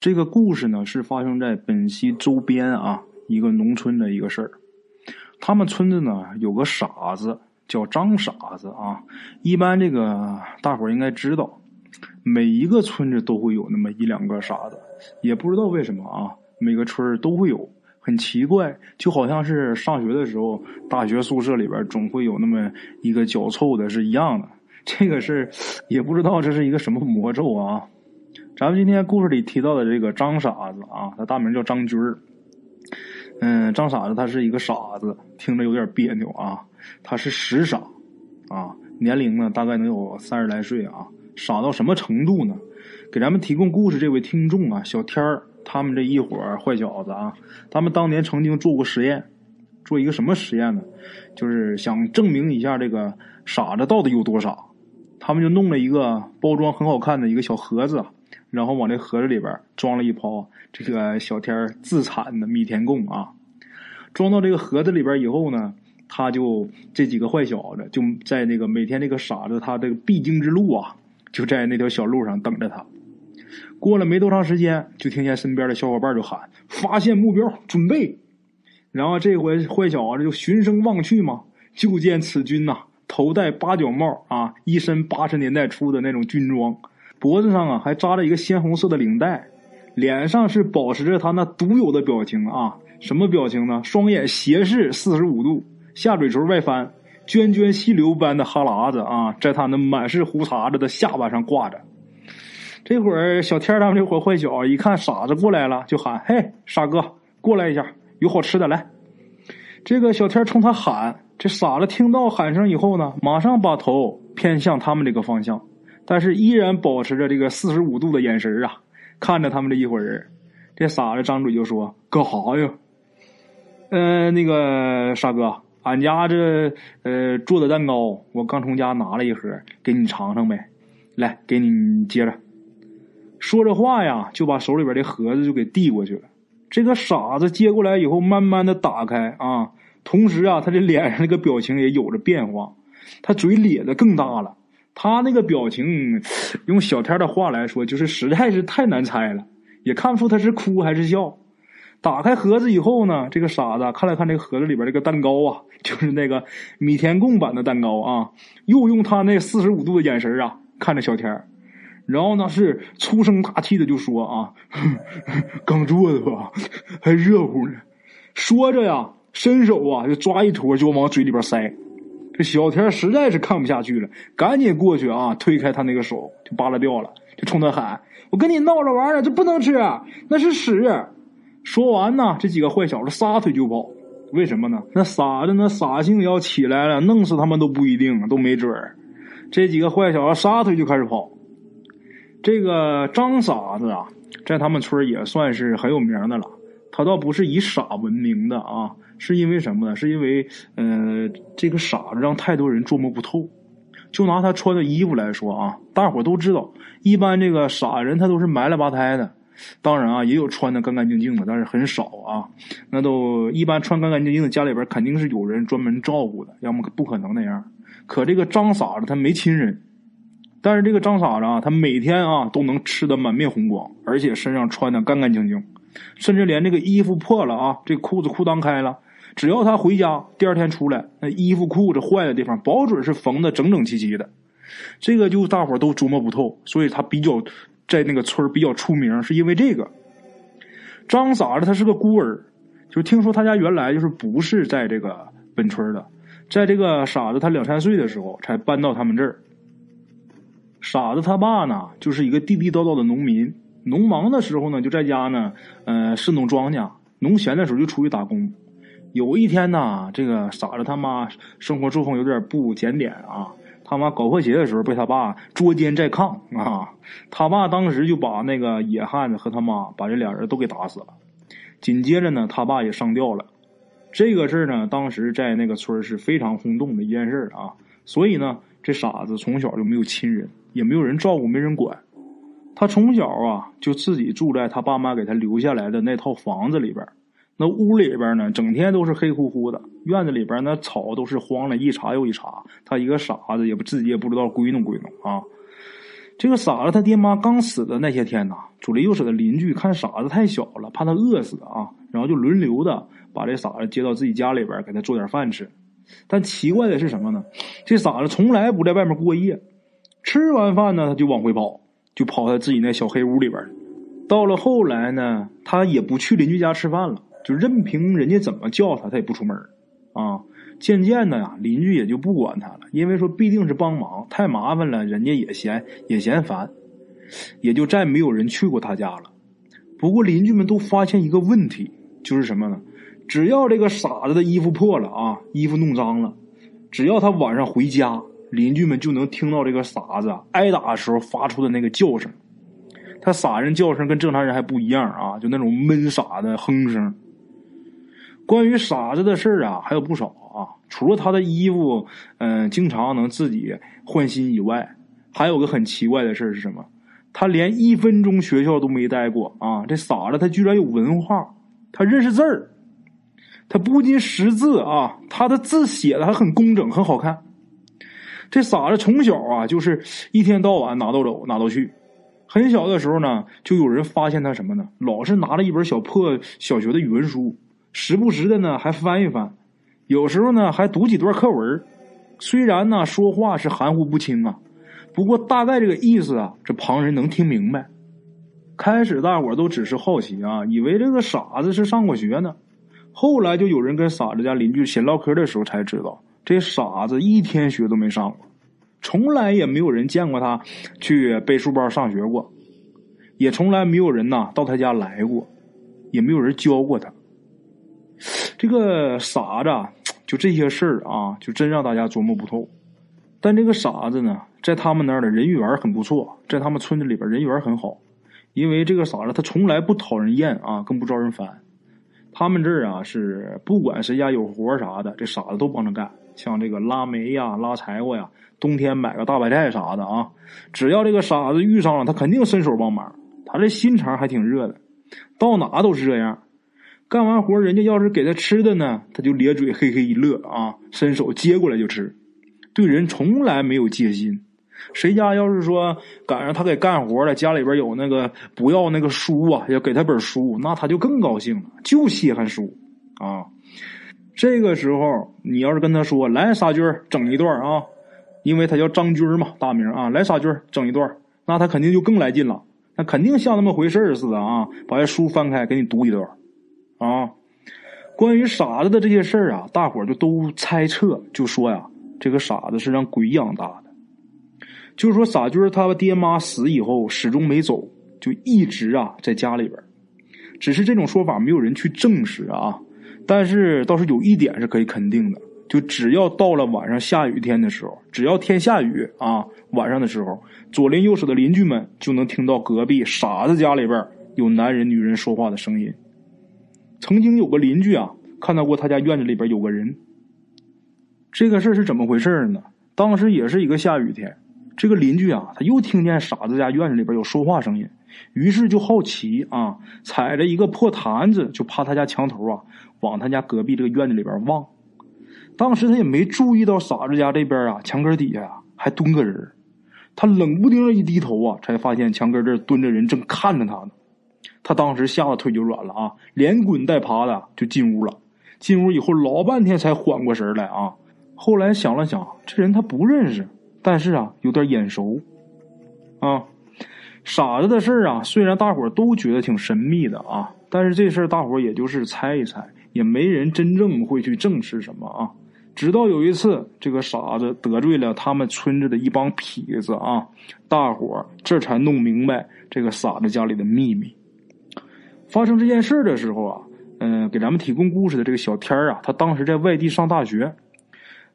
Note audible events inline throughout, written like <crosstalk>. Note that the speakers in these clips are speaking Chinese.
这个故事呢，是发生在本溪周边啊一个农村的一个事儿。他们村子呢有个傻子叫张傻子啊。一般这个大伙儿应该知道，每一个村子都会有那么一两个傻子，也不知道为什么啊，每个村儿都会有，很奇怪，就好像是上学的时候，大学宿舍里边总会有那么一个脚臭的是一样的。这个是也不知道这是一个什么魔咒啊。咱们今天故事里提到的这个张傻子啊，他大名叫张军儿。嗯，张傻子他是一个傻子，听着有点别扭啊。他是实傻啊，年龄呢大概能有三十来岁啊。傻到什么程度呢？给咱们提供故事这位听众啊，小天儿，他们这一伙坏小子啊，他们当年曾经做过实验，做一个什么实验呢？就是想证明一下这个傻子到底有多傻。他们就弄了一个包装很好看的一个小盒子。然后往这盒子里边装了一泡这个小天自产的米田共啊，装到这个盒子里边以后呢，他就这几个坏小子就在那个每天那个傻子他这个必经之路啊，就在那条小路上等着他。过了没多长时间，就听见身边的小伙伴就喊：“发现目标，准备！”然后这回坏小子就循声望去嘛，就见此军呐，头戴八角帽啊，一身八十年代初的那种军装。脖子上啊还扎着一个鲜红色的领带，脸上是保持着他那独有的表情啊，什么表情呢？双眼斜视四十五度，下嘴唇外翻，涓涓细流般的哈喇子啊，在他那满是胡茬子的下巴上挂着。这会儿小天他们这伙坏小一看傻子过来了，就喊：“嘿，傻哥，过来一下，有好吃的来。”这个小天冲他喊，这傻子听到喊声以后呢，马上把头偏向他们这个方向。但是依然保持着这个四十五度的眼神啊，看着他们这一伙人，这傻子张嘴就说：“干哈呀？”嗯，那个傻哥，俺家这呃做的蛋糕，我刚从家拿了一盒，给你尝尝呗。来，给你接着。说着话呀，就把手里边的盒子就给递过去了。这个傻子接过来以后，慢慢的打开啊，同时啊，他的脸上那个表情也有着变化，他嘴咧的更大了。他那个表情，用小天的话来说，就是实在是太难猜了，也看不出他是哭还是笑。打开盒子以后呢，这个傻子看了看这个盒子里边这个蛋糕啊，<laughs> 就是那个米田共版的蛋糕啊，又用他那四十五度的眼神啊看着小天然后呢是粗声大气的就说啊，<laughs> 刚做的吧，<laughs> 还热乎呢。说着呀，伸手啊就抓一坨就往嘴里边塞。这小田实在是看不下去了，赶紧过去啊，推开他那个手，就扒拉掉了，就冲他喊：“我跟你闹着玩呢，这不能吃，那是屎！”说完呢，这几个坏小子撒腿就跑。为什么呢？那傻子那傻性要起来了，弄死他们都不一定，都没准儿。这几个坏小子撒腿就开始跑。这个张傻子啊，在他们村也算是很有名的了。他倒不是以傻闻名的啊。是因为什么呢？是因为，呃，这个傻子让太多人捉摸不透。就拿他穿的衣服来说啊，大伙都知道，一般这个傻人他都是埋了吧胎的。当然啊，也有穿的干干净净的，但是很少啊。那都一般穿干干净净的，家里边肯定是有人专门照顾的，要么不可能那样。可这个张傻子他没亲人，但是这个张傻子啊，他每天啊都能吃的满面红光，而且身上穿的干干净净，甚至连这个衣服破了啊，这裤子裤裆开了。只要他回家，第二天出来，那衣服裤子坏的地方，保准是缝的整整齐齐的。这个就大伙都琢磨不透，所以他比较在那个村比较出名，是因为这个。张傻子他是个孤儿，就听说他家原来就是不是在这个本村的，在这个傻子他两三岁的时候才搬到他们这儿。傻子他爸呢，就是一个地地道道的农民，农忙的时候呢就在家呢，呃，侍弄庄稼；农闲的时候就出去打工。有一天呢，这个傻子他妈生活作风有点不检点啊，他妈搞破鞋的时候被他爸捉奸在炕啊，他爸当时就把那个野汉子和他妈把这俩人都给打死了。紧接着呢，他爸也上吊了。这个事儿呢，当时在那个村是非常轰动的一件事啊。所以呢，这傻子从小就没有亲人，也没有人照顾，没人管。他从小啊就自己住在他爸妈给他留下来的那套房子里边。那屋里边呢，整天都是黑乎乎的；院子里边那草都是荒了一茬又一茬。他一个傻子，也不自己也不知道归弄归弄啊。这个傻子他爹妈刚死的那些天呐，左邻右舍的邻居看傻子太小了，怕他饿死啊，然后就轮流的把这傻子接到自己家里边，给他做点饭吃。但奇怪的是什么呢？这傻子从来不在外面过夜，吃完饭呢他就往回跑，就跑他自己那小黑屋里边。到了后来呢，他也不去邻居家吃饭了，就任凭人家怎么叫他，他也不出门啊。渐渐的呀，邻居也就不管他了，因为说必定是帮忙，太麻烦了，人家也嫌也嫌烦，也就再没有人去过他家了。不过邻居们都发现一个问题，就是什么呢？只要这个傻子的衣服破了啊，衣服弄脏了，只要他晚上回家，邻居们就能听到这个傻子挨打的时候发出的那个叫声。他傻人叫声跟正常人还不一样啊，就那种闷傻的哼声。关于傻子的事儿啊，还有不少啊。除了他的衣服，嗯，经常能自己换新以外，还有个很奇怪的事是什么？他连一分钟学校都没待过啊！这傻子他居然有文化，他认识字儿。他不仅识字啊，他的字写的还很工整，很好看。这傻子从小啊，就是一天到晚哪都走，哪都去。很小的时候呢，就有人发现他什么呢？老是拿着一本小破小学的语文书，时不时的呢还翻一翻，有时候呢还读几段课文。虽然呢说话是含糊不清啊，不过大概这个意思啊，这旁人能听明白。开始大伙都只是好奇啊，以为这个傻子是上过学呢。后来就有人跟傻子家邻居闲唠嗑的时候才知道，这傻子一天学都没上过，从来也没有人见过他去背书包上学过，也从来没有人呐到他家来过，也没有人教过他。这个傻子就这些事儿啊，就真让大家琢磨不透。但这个傻子呢，在他们那儿的人缘很不错，在他们村子里边人缘很好，因为这个傻子他从来不讨人厌啊，更不招人烦。他们这儿啊，是不管谁家有活啥的，这傻子都帮着干。像这个拉煤呀、拉柴火呀，冬天买个大白菜啥的啊，只要这个傻子遇上了，他肯定伸手帮忙。他这心肠还挺热的，到哪都是这样。干完活，人家要是给他吃的呢，他就咧嘴嘿嘿一乐啊，伸手接过来就吃，对人从来没有戒心。谁家要是说赶上他给干活了，家里边有那个不要那个书啊，要给他本书，那他就更高兴了，就稀罕书啊。这个时候，你要是跟他说来傻军整一段啊，因为他叫张军嘛，大名啊，来傻军整一段，那他肯定就更来劲了，那肯定像那么回事似的啊，把这书翻开给你读一段啊。关于傻子的这些事儿啊，大伙儿就都猜测，就说呀，这个傻子是让鬼养大的。就是说，傻军他爹妈死以后始终没走，就一直啊在家里边。只是这种说法没有人去证实啊。但是倒是有一点是可以肯定的，就只要到了晚上下雨天的时候，只要天下雨啊，晚上的时候，左邻右舍的邻居们就能听到隔壁傻子家里边有男人、女人说话的声音。曾经有个邻居啊，看到过他家院子里边有个人。这个事儿是怎么回事呢？当时也是一个下雨天。这个邻居啊，他又听见傻子家院子里边有说话声音，于是就好奇啊，踩着一个破坛子，就趴他家墙头啊，往他家隔壁这个院子里边望。当时他也没注意到傻子家这边啊，墙根底下啊还蹲个人。他冷不丁的一低头啊，才发现墙根这蹲着人正看着他呢。他当时吓得腿就软了啊，连滚带爬的就进屋了。进屋以后老半天才缓过神来啊。后来想了想，这人他不认识。但是啊，有点眼熟，啊，傻子的事儿啊，虽然大伙都觉得挺神秘的啊，但是这事儿大伙也就是猜一猜，也没人真正会去证实什么啊。直到有一次，这个傻子得罪了他们村子的一帮痞子啊，大伙儿这才弄明白这个傻子家里的秘密。发生这件事的时候啊，嗯，给咱们提供故事的这个小天儿啊，他当时在外地上大学。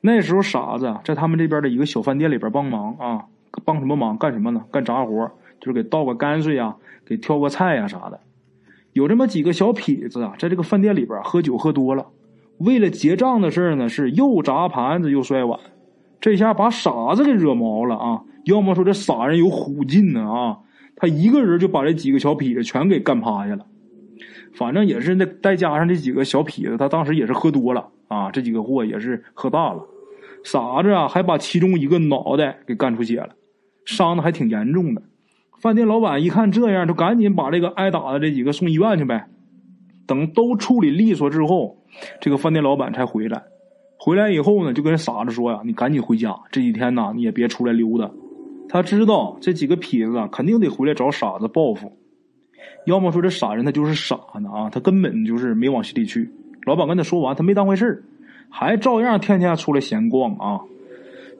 那时候傻子在他们这边的一个小饭店里边帮忙啊，帮什么忙？干什么呢？干杂活，就是给倒个泔水呀，给挑个菜呀啥的。有这么几个小痞子啊，在这个饭店里边喝酒喝多了，为了结账的事呢，是又砸盘子又摔碗，这下把傻子给惹毛了啊！要么说这傻人有虎劲呢啊，他一个人就把这几个小痞子全给干趴下了。反正也是那再加上这几个小痞子，他当时也是喝多了啊，这几个货也是喝大了。傻子啊，还把其中一个脑袋给干出血了，伤的还挺严重的。饭店老板一看这样，就赶紧把这个挨打的这几个送医院去呗。等都处理利索之后，这个饭店老板才回来。回来以后呢，就跟傻子说呀：“你赶紧回家，这几天呢，你也别出来溜达。”他知道这几个痞子，肯定得回来找傻子报复。要么说这傻人他就是傻呢啊，他根本就是没往心里去。老板跟他说完，他没当回事还照样天天出来闲逛啊。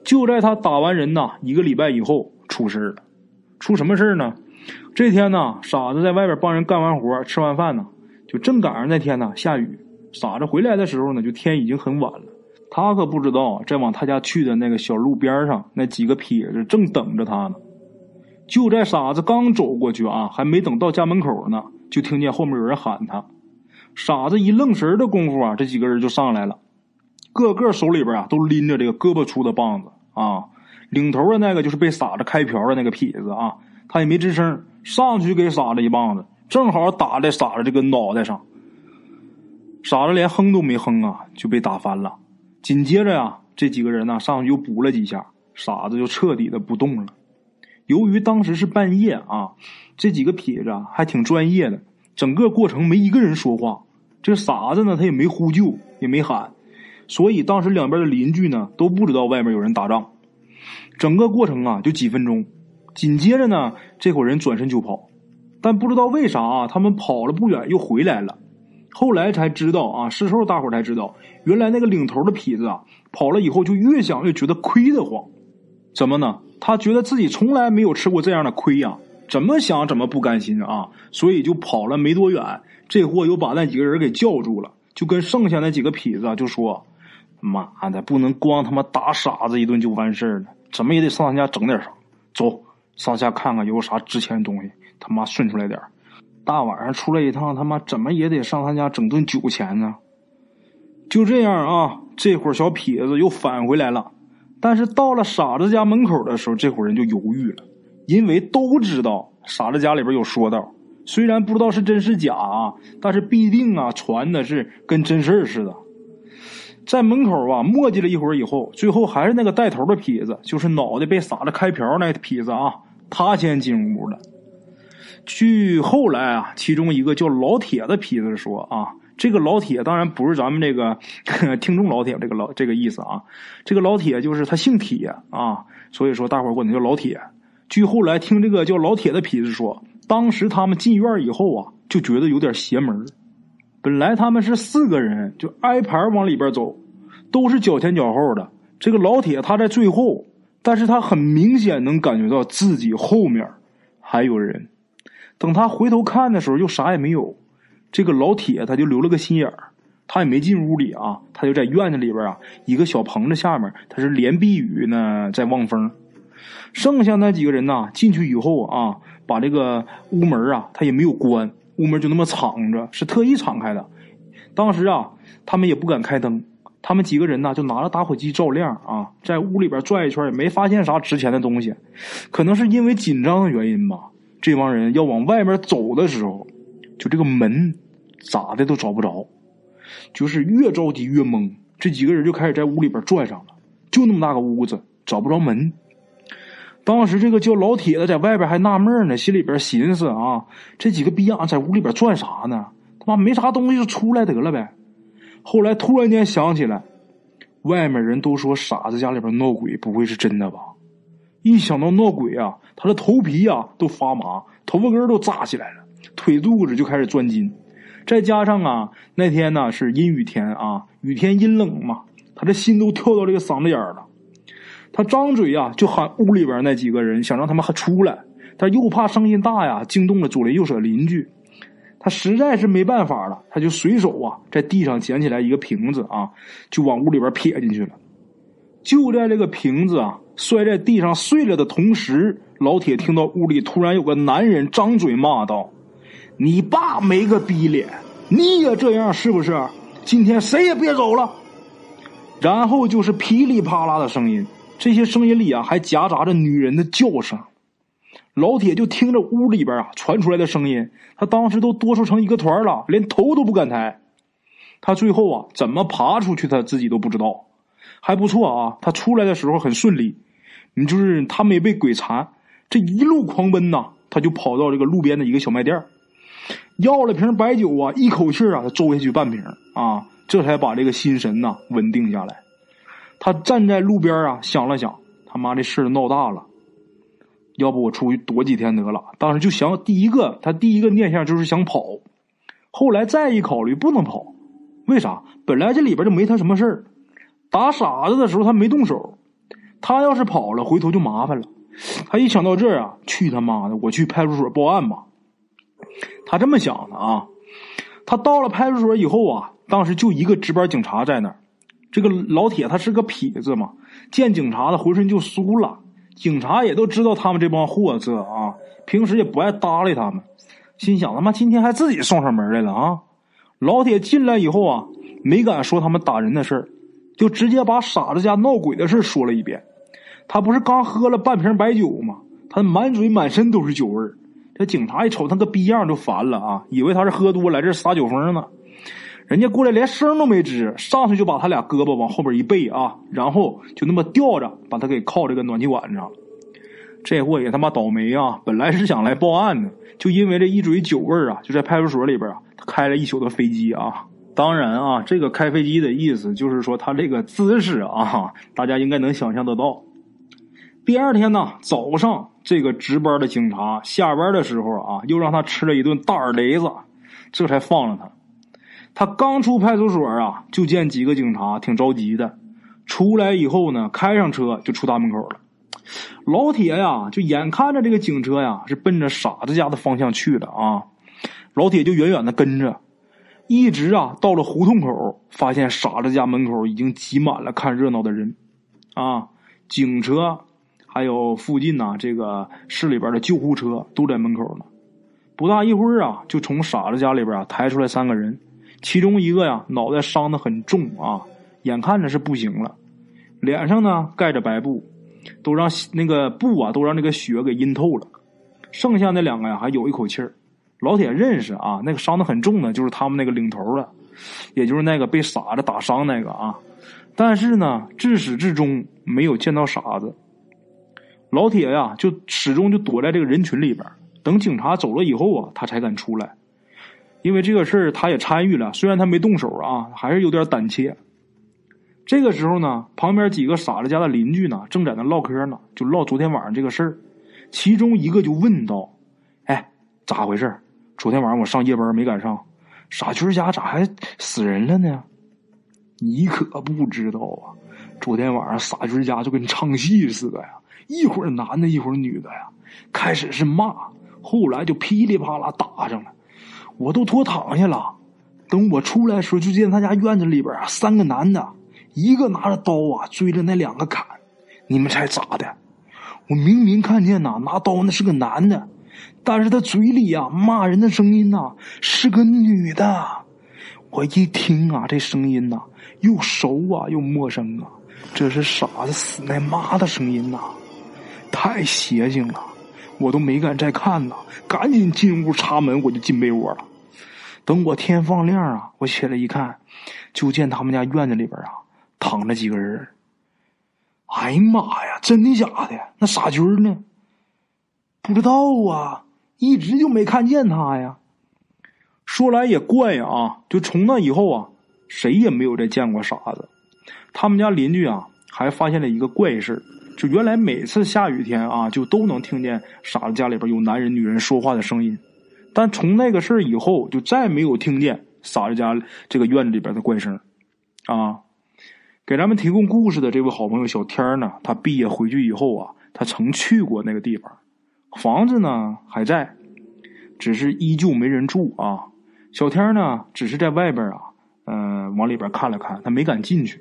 就在他打完人呐一个礼拜以后，出事了。出什么事呢？这天呢，傻子在外边帮人干完活，吃完饭呢，就正赶上那天呢下雨。傻子回来的时候呢，就天已经很晚了。他可不知道，在往他家去的那个小路边上，那几个痞子正等着他呢。就在傻子刚走过去啊，还没等到家门口呢，就听见后面有人喊他。傻子一愣神的功夫啊，这几个人就上来了，个个手里边啊都拎着这个胳膊粗的棒子啊。领头的那个就是被傻子开瓢的那个痞子啊，他也没吱声，上去给傻子一棒子，正好打在傻子这个脑袋上。傻子连哼都没哼啊，就被打翻了。紧接着呀，这几个人呢上去又补了几下，傻子就彻底的不动了。由于当时是半夜啊，这几个痞子还挺专业的。整个过程没一个人说话，这傻子呢，他也没呼救，也没喊，所以当时两边的邻居呢都不知道外面有人打仗。整个过程啊就几分钟，紧接着呢，这伙人转身就跑，但不知道为啥啊，他们跑了不远又回来了。后来才知道啊，事后大伙才知道，原来那个领头的痞子啊，跑了以后就越想越觉得亏得慌，怎么呢？他觉得自己从来没有吃过这样的亏呀。怎么想怎么不甘心啊！所以就跑了没多远，这货又把那几个人给叫住了，就跟剩下那几个痞子就说：“妈的，不能光他妈打傻子一顿就完事儿了，怎么也得上他家整点啥。走上下看看有啥值钱的东西，他妈顺出来点大晚上出来一趟，他妈怎么也得上他家整顿酒钱呢。”就这样啊，这伙小痞子又返回来了，但是到了傻子家门口的时候，这伙人就犹豫了。因为都知道傻子家里边有说道，虽然不知道是真是假啊，但是必定啊传的是跟真事儿似的。在门口啊磨叽了一会儿以后，最后还是那个带头的痞子，就是脑袋被撒了开瓢那痞子啊，他先进屋了。据后来啊，其中一个叫老铁的痞子说啊，这个老铁当然不是咱们这个 <laughs> 听众老铁这个老这个意思啊，这个老铁就是他姓铁啊，所以说大伙管他叫老铁。据后来听这个叫老铁的痞子说，当时他们进院以后啊，就觉得有点邪门本来他们是四个人，就挨排往里边走，都是脚前脚后的。这个老铁他在最后，但是他很明显能感觉到自己后面还有人。等他回头看的时候，又啥也没有。这个老铁他就留了个心眼儿，他也没进屋里啊，他就在院子里边啊一个小棚子下面，他是连避雨呢，在望风。剩下那几个人呐，进去以后啊，把这个屋门啊，他也没有关，屋门就那么敞着，是特意敞开的。当时啊，他们也不敢开灯，他们几个人呢，就拿着打火机照亮啊，在屋里边转一圈，也没发现啥值钱的东西。可能是因为紧张的原因吧，这帮人要往外面走的时候，就这个门咋的都找不着，就是越着急越懵。这几个人就开始在屋里边转上了，就那么大个屋子，找不着门。当时这个叫老铁的在外边还纳闷呢，心里边寻思啊，这几个逼样在屋里边转啥呢？他妈没啥东西就出来得了呗。后来突然间想起来，外面人都说傻子家里边闹鬼，不会是真的吧？一想到闹鬼啊，他的头皮呀都发麻，头发根都炸起来了，腿肚子就开始钻筋。再加上啊，那天呢是阴雨天啊，雨天阴冷嘛，他这心都跳到这个嗓子眼了。他张嘴呀，就喊屋里边那几个人，想让他们还出来，他又怕声音大呀，惊动了左邻右舍邻居。他实在是没办法了，他就随手啊，在地上捡起来一个瓶子啊，就往屋里边撇进去了。就在这个瓶子啊摔在地上碎了的同时，老铁听到屋里突然有个男人张嘴骂道：“你爸没个逼脸，你也这样是不是？今天谁也别走了。”然后就是噼里啪啦的声音。这些声音里啊，还夹杂着女人的叫声。老铁就听着屋里边啊传出来的声音，他当时都哆嗦成一个团了，连头都不敢抬。他最后啊怎么爬出去，他自己都不知道。还不错啊，他出来的时候很顺利。你就是他没被鬼缠，这一路狂奔呐，他就跑到这个路边的一个小卖店，要了瓶白酒啊，一口气啊，他周下去半瓶啊，这才把这个心神呐稳定下来。他站在路边啊，想了想，他妈这事闹大了，要不我出去躲几天得了。当时就想，第一个他第一个念想就是想跑，后来再一考虑，不能跑，为啥？本来这里边就没他什么事儿，打傻子的时候他没动手，他要是跑了，回头就麻烦了。他一想到这儿啊，去他妈的，我去派出所报案吧。他这么想的啊。他到了派出所以后啊，当时就一个值班警察在那儿。这个老铁他是个痞子嘛，见警察的浑身就酥了。警察也都知道他们这帮货色啊，平时也不爱搭理他们。心想他妈今天还自己送上门来了啊！老铁进来以后啊，没敢说他们打人的事儿，就直接把傻子家闹鬼的事说了一遍。他不是刚喝了半瓶白酒吗？他满嘴满身都是酒味儿。这警察一瞅他个逼样就烦了啊，以为他是喝多来这撒酒疯呢。人家过来连声都没吱，上去就把他俩胳膊往后边一背啊，然后就那么吊着把他给靠这个暖气管上。这货也他妈倒霉啊！本来是想来报案的，就因为这一嘴酒味儿啊，就在派出所里边啊，开了一宿的飞机啊。当然啊，这个开飞机的意思就是说他这个姿势啊，大家应该能想象得到。第二天呢，早上这个值班的警察下班的时候啊，又让他吃了一顿大耳雷子，这才放了他。他刚出派出所啊，就见几个警察，挺着急的。出来以后呢，开上车就出大门口了。老铁呀，就眼看着这个警车呀是奔着傻子家的方向去了啊，老铁就远远的跟着，一直啊到了胡同口，发现傻子家门口已经挤满了看热闹的人，啊，警车。还有附近呐，这个市里边的救护车都在门口呢。不大一会儿啊，就从傻子家里边啊抬出来三个人，其中一个呀脑袋伤的很重啊，眼看着是不行了，脸上呢盖着白布，都让那个布啊都让那个血给阴透了。剩下那两个呀还有一口气儿。老铁认识啊，那个伤的很重的，就是他们那个领头的，也就是那个被傻子打伤那个啊。但是呢，至始至终没有见到傻子。老铁呀，就始终就躲在这个人群里边，等警察走了以后啊，他才敢出来。因为这个事儿他也参与了，虽然他没动手啊，还是有点胆怯。这个时候呢，旁边几个傻子家的邻居呢，正在那唠嗑呢，就唠昨天晚上这个事儿。其中一个就问道：“哎，咋回事？昨天晚上我上夜班没赶上，傻军家咋还死人了呢？”你可不知道啊，昨天晚上傻军家就跟唱戏似的呀。一会儿男的，一会儿女的呀。开始是骂，后来就噼里啪啦打上了。我都拖躺下了。等我出来的时候，就见他家院子里边啊，三个男的，一个拿着刀啊追着那两个砍。你们猜咋的？我明明看见呐，拿刀那是个男的，但是他嘴里呀骂人的声音呐是个女的。我一听啊，这声音呐又熟啊又陌生啊，这是傻子死那妈的声音呐！太邪性了，我都没敢再看呐，赶紧进屋插门，我就进被窝了。等我天放亮啊，我起来一看，就见他们家院子里边啊躺着几个人。哎呀妈呀，真的假的？那傻军呢？不知道啊，一直就没看见他呀。说来也怪呀啊，就从那以后啊，谁也没有再见过傻子。他们家邻居啊，还发现了一个怪事就原来每次下雨天啊，就都能听见傻子家里边有男人、女人说话的声音，但从那个事儿以后，就再没有听见傻子家这个院子里边的怪声啊。给咱们提供故事的这位好朋友小天呢，他毕业回去以后啊，他曾去过那个地方，房子呢还在，只是依旧没人住啊。小天呢，只是在外边啊，嗯，往里边看了看，他没敢进去。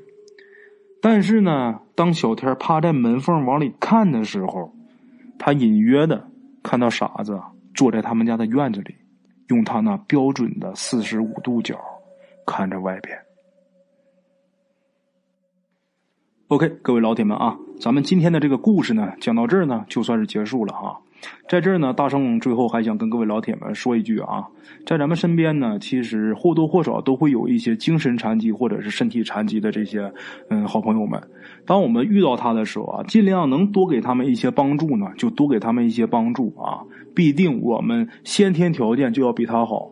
但是呢，当小天趴在门缝往里看的时候，他隐约的看到傻子坐在他们家的院子里，用他那标准的四十五度角看着外边。OK，各位老铁们啊，咱们今天的这个故事呢，讲到这儿呢，就算是结束了哈。在这儿呢，大圣最后还想跟各位老铁们说一句啊，在咱们身边呢，其实或多或少都会有一些精神残疾或者是身体残疾的这些嗯好朋友们。当我们遇到他的时候啊，尽量能多给他们一些帮助呢，就多给他们一些帮助啊。必定我们先天条件就要比他好。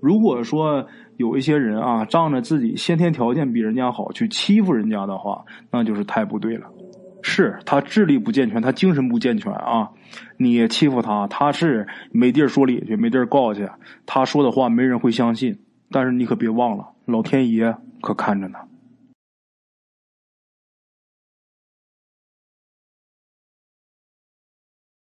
如果说有一些人啊，仗着自己先天条件比人家好去欺负人家的话，那就是太不对了。是他智力不健全，他精神不健全啊！你欺负他，他是没地儿说理去，没地儿告去，他说的话没人会相信。但是你可别忘了，老天爷可看着呢。